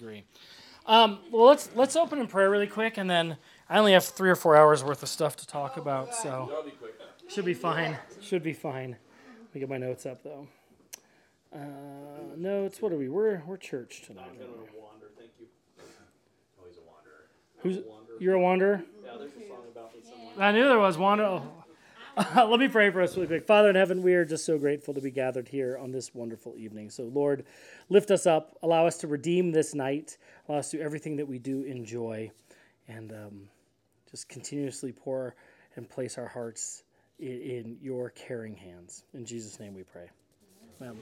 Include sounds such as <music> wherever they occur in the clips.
agree. Um, well, let's let's open in prayer really quick, and then I only have three or four hours worth of stuff to talk about, so should be fine. Should be fine. Let me get my notes up though. Uh, notes. What are we? We're we're church tonight. aren't we? wander, thank you. Oh, he's a wanderer. Who's you're a wanderer? Yeah, there's a song about me somewhere. I knew there was one. Oh. <laughs> Let me pray for us really quick. Father in heaven, we are just so grateful to be gathered here on this wonderful evening. So, Lord, lift us up. Allow us to redeem this night. Allow us to do everything that we do enjoy. And um, just continuously pour and place our hearts in, in your caring hands. In Jesus' name we pray. Amen.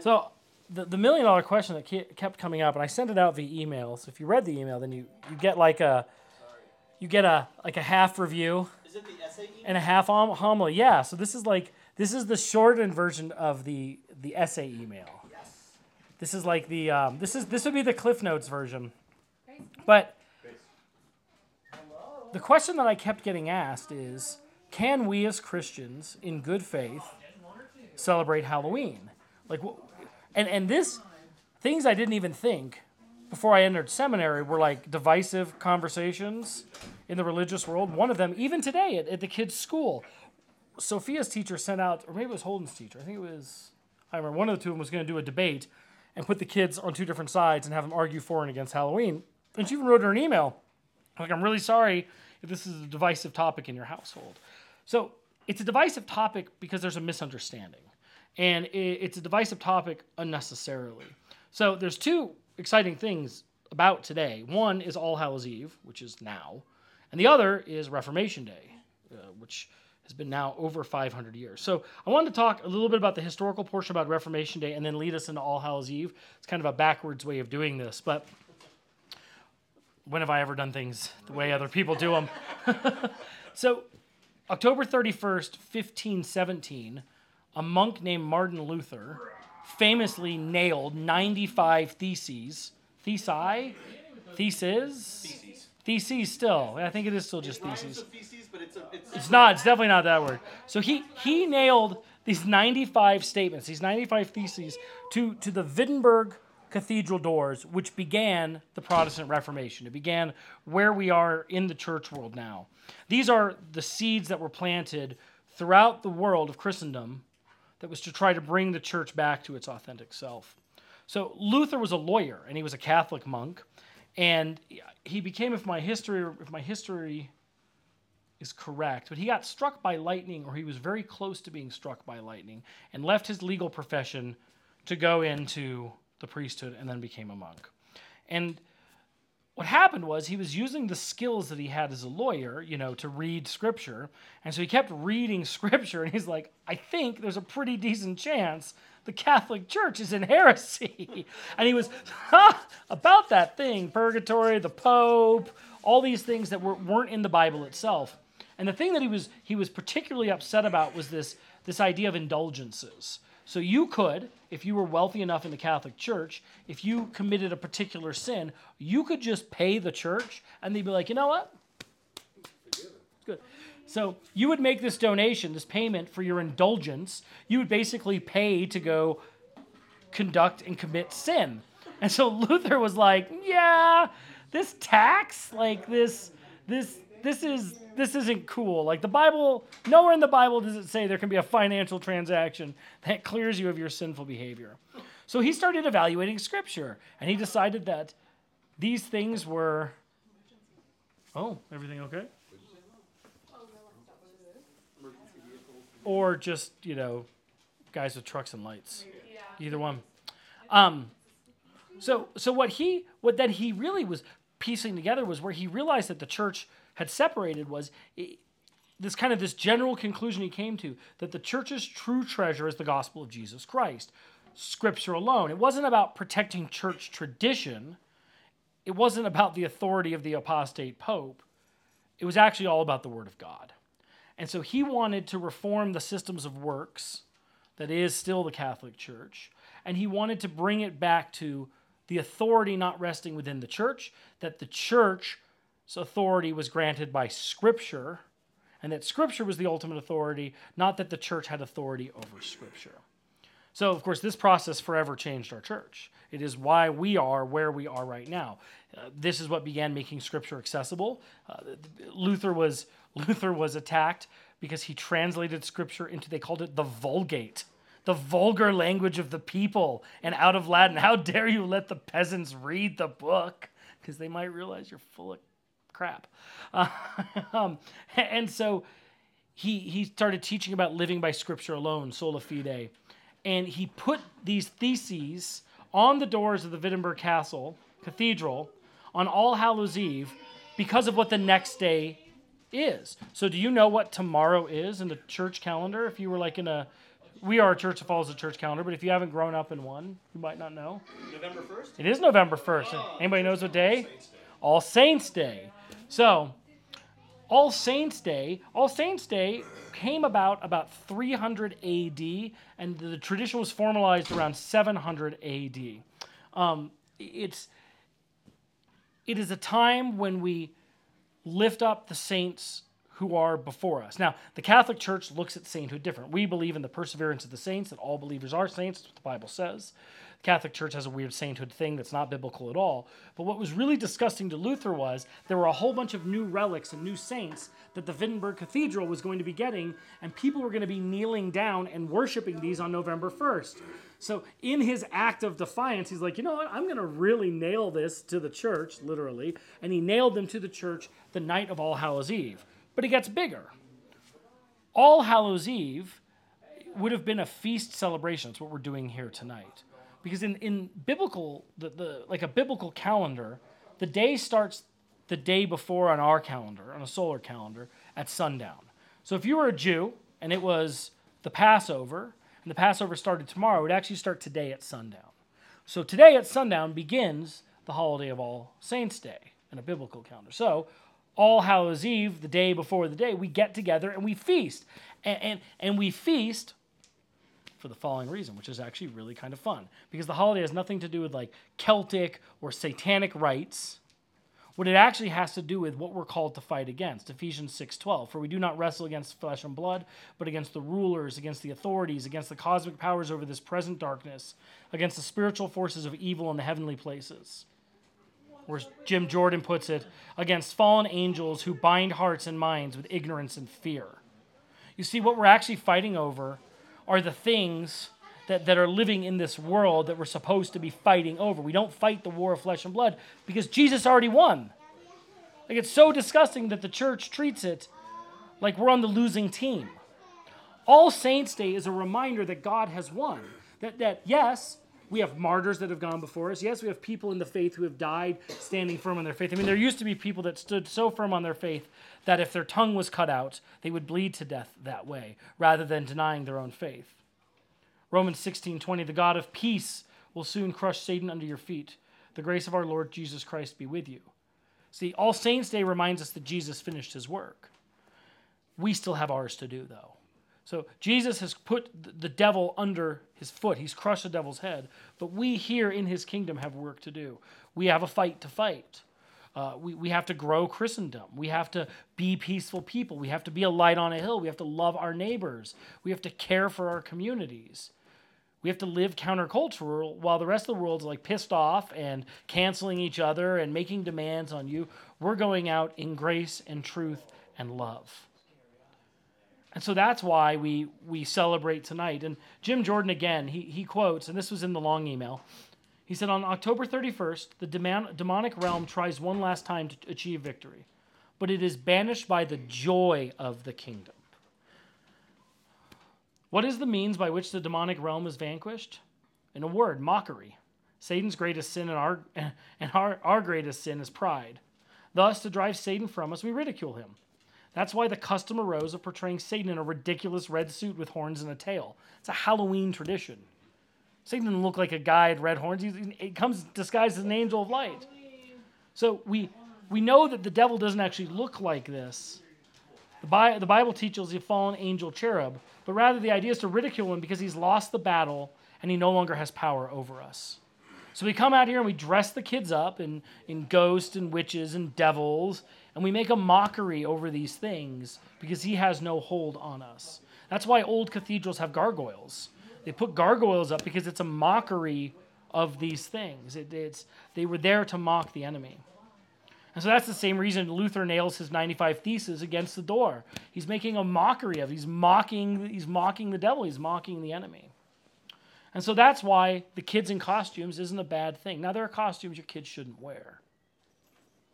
So, the, the million dollar question that kept coming up, and I sent it out via email. So, if you read the email, then you, you get like a you get a like a half review Is it the essay? and a half hom- homily. Yeah, so this is like this is the shortened version of the the essay email. Yes. This is like the um, this is this would be the Cliff Notes version. But the question that I kept getting asked is, can we as Christians, in good faith, celebrate Halloween? Like, and and this things I didn't even think before I entered seminary were like divisive conversations in the religious world. One of them, even today at, at the kids' school, Sophia's teacher sent out, or maybe it was Holden's teacher. I think it was, I remember one of the two of them was going to do a debate and put the kids on two different sides and have them argue for and against Halloween. And she even wrote her an email, like, I'm really sorry if this is a divisive topic in your household. So it's a divisive topic because there's a misunderstanding. And it's a divisive topic unnecessarily. So there's two exciting things about today. One is All Hallows Eve, which is now, and the other is Reformation Day, uh, which has been now over 500 years. So I wanted to talk a little bit about the historical portion about Reformation Day and then lead us into All Hallows Eve. It's kind of a backwards way of doing this, but when have I ever done things the way other people do them? <laughs> so October 31st, 1517, a monk named Martin Luther famously nailed 95 theses. Thesi? Theses? Theses still. I think it is still just theses. but it's it's It's not. It's definitely not that word. So he he nailed these 95 statements, these 95 theses, to to the Wittenberg Cathedral doors, which began the Protestant Reformation. It began where we are in the church world now. These are the seeds that were planted throughout the world of Christendom that was to try to bring the church back to its authentic self. So Luther was a lawyer and he was a Catholic monk, and he became, if my history, if my history is correct, but he got struck by lightning, or he was very close to being struck by lightning, and left his legal profession to go into the priesthood and then became a monk. And what happened was he was using the skills that he had as a lawyer, you know, to read scripture. And so he kept reading <laughs> scripture, and he's like, I think there's a pretty decent chance the Catholic Church is in heresy. <laughs> and he was about that thing purgatory, the Pope, all these things that were, weren't in the Bible itself. And the thing that he was, he was particularly upset about was this, this idea of indulgences. So you could, if you were wealthy enough in the Catholic Church, if you committed a particular sin, you could just pay the church and they'd be like, you know what? Good. So you would make this donation, this payment for your indulgence. You would basically pay to go conduct and commit sin. And so <laughs> Luther was like, yeah, this tax, like this, this, this is this isn't cool. Like the Bible, nowhere in the Bible does it say there can be a financial transaction that clears you of your sinful behavior. So he started evaluating scripture and he decided that these things were Oh, everything okay? Or just, you know, guys with trucks and lights. Either one. Um, so so what he what that he really was piecing together was where he realized that the church had separated was this kind of this general conclusion he came to that the church's true treasure is the gospel of Jesus Christ, scripture alone. It wasn't about protecting church tradition. It wasn't about the authority of the apostate pope. It was actually all about the word of God. And so he wanted to reform the systems of works that is still the Catholic Church, and he wanted to bring it back to the authority not resting within the church, that the church's authority was granted by Scripture, and that Scripture was the ultimate authority, not that the church had authority over Scripture. So, of course, this process forever changed our church. It is why we are where we are right now. Uh, this is what began making Scripture accessible. Uh, Luther was <laughs> Luther was attacked because he translated Scripture into they called it the Vulgate, the vulgar language of the people, and out of Latin. How dare you let the peasants read the book? Because they might realize you're full of crap. Uh, <laughs> um, and so he he started teaching about living by Scripture alone, sola fide and he put these theses on the doors of the Wittenberg Castle Cathedral on All Hallows Eve because of what the next day is. So, do you know what tomorrow is in the church calendar? If you were like in a, we are a church that follows the church calendar, but if you haven't grown up in one, you might not know. November 1st? It is November 1st. Anybody knows what day? All Saints Day. So, All Saints Day, All Saints Day came about about 300 AD, and the tradition was formalized around 700 AD. Um, it's it is a time when we lift up the saints who are before us. Now, the Catholic Church looks at sainthood different. We believe in the perseverance of the saints, that all believers are saints, that's what the Bible says. The Catholic Church has a weird sainthood thing that's not biblical at all. But what was really disgusting to Luther was there were a whole bunch of new relics and new saints that the Wittenberg Cathedral was going to be getting, and people were going to be kneeling down and worshiping these on November 1st. So, in his act of defiance, he's like, you know what? I'm going to really nail this to the church, literally. And he nailed them to the church the night of All Hallows Eve. But it gets bigger. All Hallows Eve would have been a feast celebration. That's what we're doing here tonight. Because in, in biblical, the, the, like a biblical calendar, the day starts the day before on our calendar, on a solar calendar, at sundown. So if you were a Jew and it was the Passover, and the Passover started tomorrow, it would actually start today at sundown. So today at sundown begins the holiday of All Saints' Day in a biblical calendar. So all Hallows Eve, the day before the day, we get together and we feast. And, and, and we feast for the following reason, which is actually really kind of fun. Because the holiday has nothing to do with like Celtic or satanic rites. What it actually has to do with what we're called to fight against. Ephesians 6:12. For we do not wrestle against flesh and blood, but against the rulers, against the authorities, against the cosmic powers over this present darkness, against the spiritual forces of evil in the heavenly places or as Jim Jordan puts it, against fallen angels who bind hearts and minds with ignorance and fear. You see, what we're actually fighting over are the things that, that are living in this world that we're supposed to be fighting over. We don't fight the war of flesh and blood because Jesus already won. Like, it's so disgusting that the church treats it like we're on the losing team. All Saints' Day is a reminder that God has won. That, that yes, we have martyrs that have gone before us. Yes, we have people in the faith who have died standing firm on their faith. I mean, there used to be people that stood so firm on their faith that if their tongue was cut out, they would bleed to death that way, rather than denying their own faith. Romans 16 20, the God of peace will soon crush Satan under your feet. The grace of our Lord Jesus Christ be with you. See, All Saints' Day reminds us that Jesus finished his work. We still have ours to do, though. So Jesus has put the devil under his foot. He's crushed the devil's head. But we here in his kingdom have work to do. We have a fight to fight. Uh, we, we have to grow Christendom. We have to be peaceful people. We have to be a light on a hill. We have to love our neighbors. We have to care for our communities. We have to live countercultural while the rest of the world's like pissed off and canceling each other and making demands on you. We're going out in grace and truth and love. And so that's why we, we celebrate tonight. And Jim Jordan, again, he, he quotes, and this was in the long email. He said, On October 31st, the demonic realm tries one last time to achieve victory, but it is banished by the joy of the kingdom. What is the means by which the demonic realm is vanquished? In a word, mockery. Satan's greatest sin and our, <laughs> and our, our greatest sin is pride. Thus, to drive Satan from us, we ridicule him. That's why the custom arose of portraying Satan in a ridiculous red suit with horns and a tail. It's a Halloween tradition. Satan doesn't look like a guy with red horns. He, comes disguised as an angel of light. So we, we know that the devil doesn't actually look like this. The, Bi- the Bible teaches he's a fallen angel cherub, but rather the idea is to ridicule him because he's lost the battle and he no longer has power over us. So we come out here and we dress the kids up in, in ghosts and witches and devils, and we make a mockery over these things because he has no hold on us. That's why old cathedrals have gargoyles. They put gargoyles up because it's a mockery of these things. It, it's, they were there to mock the enemy. And so that's the same reason Luther nails his 95 theses against the door. He's making a mockery of, he's mocking, he's mocking the devil, he's mocking the enemy. And so that's why the kids in costumes isn't a bad thing. Now there are costumes your kids shouldn't wear.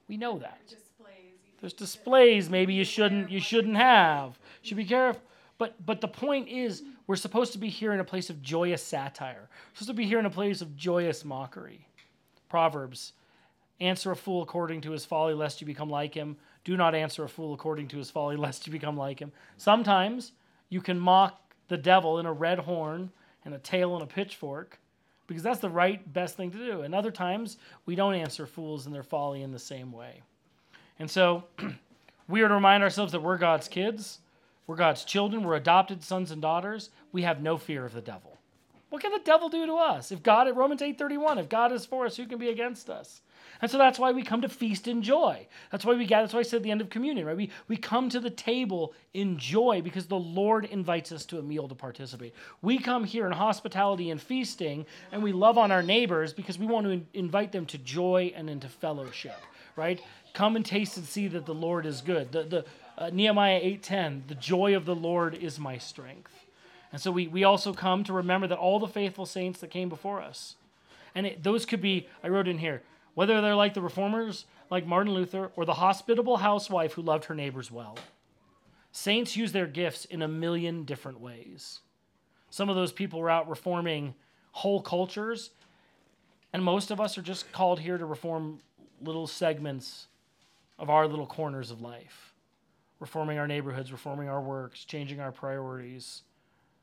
We know that. There's displays maybe you shouldn't you shouldn't have. Should be careful. But but the point is we're supposed to be here in a place of joyous satire. We're supposed to be here in a place of joyous mockery. Proverbs Answer a fool according to his folly, lest you become like him. Do not answer a fool according to his folly, <laughs> lest you become like him. Sometimes you can mock the devil in a red horn and a tail and a pitchfork because that's the right, best thing to do. And other times, we don't answer fools in their folly in the same way. And so, <clears throat> we are to remind ourselves that we're God's kids, we're God's children, we're adopted sons and daughters. We have no fear of the devil. What can the devil do to us? If God, at Romans 8:31, if God is for us, who can be against us? And so that's why we come to feast in joy. That's why we gather. That's why I said at the end of communion, right? We, we come to the table in joy because the Lord invites us to a meal to participate. We come here in hospitality and feasting, and we love on our neighbors because we want to invite them to joy and into fellowship, right? Come and taste and see that the Lord is good. The, the uh, Nehemiah 8:10, the joy of the Lord is my strength. And so we, we also come to remember that all the faithful saints that came before us, and it, those could be, I wrote in here, whether they're like the reformers, like Martin Luther, or the hospitable housewife who loved her neighbors well. Saints use their gifts in a million different ways. Some of those people were out reforming whole cultures, and most of us are just called here to reform little segments of our little corners of life. Reforming our neighborhoods, reforming our works, changing our priorities.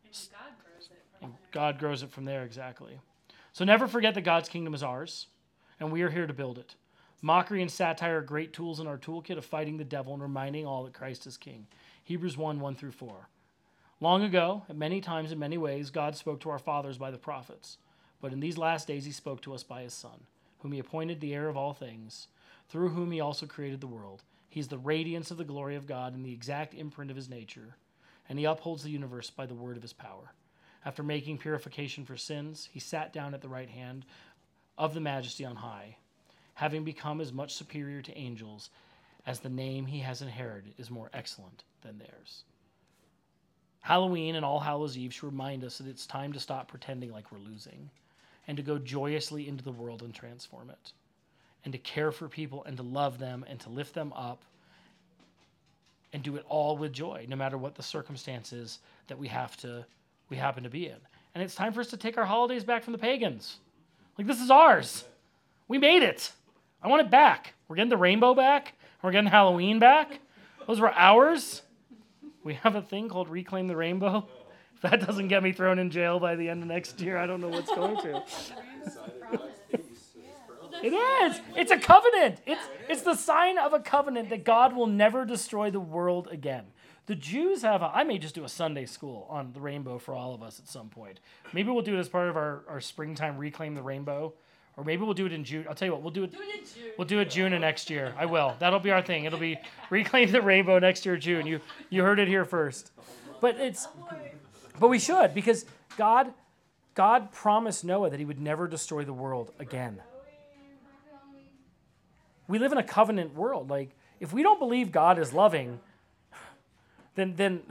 And God grows it from And there. God grows it from there, exactly. So never forget that God's kingdom is ours and we are here to build it. Mockery and satire are great tools in our toolkit of fighting the devil and reminding all that Christ is king. Hebrews 1 1 through 4. Long ago, at many times in many ways, God spoke to our fathers by the prophets. But in these last days, he spoke to us by his Son, whom he appointed the heir of all things, through whom he also created the world. He is the radiance of the glory of God and the exact imprint of his nature, and he upholds the universe by the word of his power. After making purification for sins, he sat down at the right hand of the majesty on high, having become as much superior to angels as the name he has inherited is more excellent than theirs. Halloween and All Hallows Eve should remind us that it's time to stop pretending like we're losing and to go joyously into the world and transform it, and to care for people and to love them and to lift them up and do it all with joy, no matter what the circumstances that we have to we happen to be in. And it's time for us to take our holidays back from the pagans. Like this is ours. We made it. I want it back. We're getting the rainbow back. We're getting Halloween back. Those were ours. We have a thing called Reclaim the Rainbow. If <laughs> that doesn't get me thrown in jail by the end of next year, I don't know what's going to. <laughs> It is. It's a covenant. It's it's the sign of a covenant that God will never destroy the world again. The Jews have a, I may just do a Sunday school on the rainbow for all of us at some point. Maybe we'll do it as part of our, our springtime reclaim the rainbow. Or maybe we'll do it in June. I'll tell you what, we'll do it Do it in June. We'll do it June of next year. I will. That'll be our thing. It'll be reclaim the rainbow next year, June. You you heard it here first. But it's but we should because God God promised Noah that he would never destroy the world again. We live in a covenant world. Like if we don't believe God is loving, <sighs> then then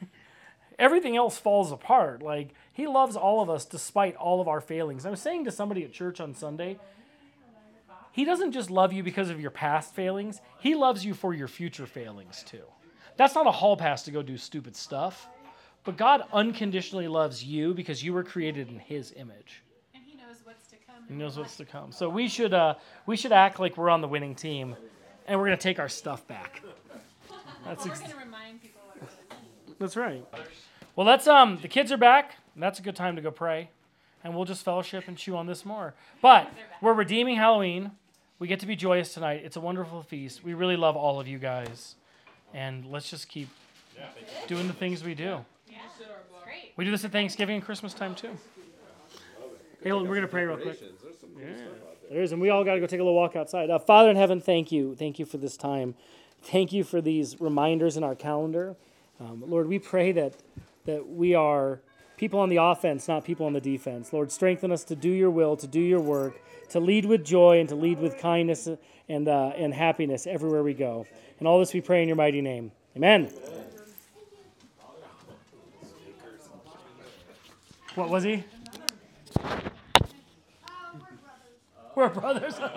<laughs> everything else falls apart. Like he loves all of us despite all of our failings. I was saying to somebody at church on Sunday, he doesn't just love you because of your past failings, he loves you for your future failings too. That's not a hall pass to go do stupid stuff. But God unconditionally loves you because you were created in his image. And he knows what's to come. He knows what's to come. So we should uh, we should act like we're on the winning team and we're gonna take our stuff back. That's ex- we're going to remind people what we're going to need. that's right. Well, that's um the kids are back. And that's a good time to go pray, and we'll just fellowship and chew on this more. But we're redeeming Halloween. We get to be joyous tonight. It's a wonderful feast. We really love all of you guys, and let's just keep doing the things we do. We do this at Thanksgiving and Christmas time too. Hey, we're going to pray real quick. There's some cool yeah. stuff out there. There is, and we all got to go take a little walk outside. Uh, Father in heaven, thank you. Thank you for this time. Thank you for these reminders in our calendar. Um, Lord, we pray that, that we are people on the offense, not people on the defense. Lord, strengthen us to do your will, to do your work, to lead with joy, and to lead with kindness and, uh, and happiness everywhere we go. And all this we pray in your mighty name. Amen. Amen. What was he? We're brothers. <laughs>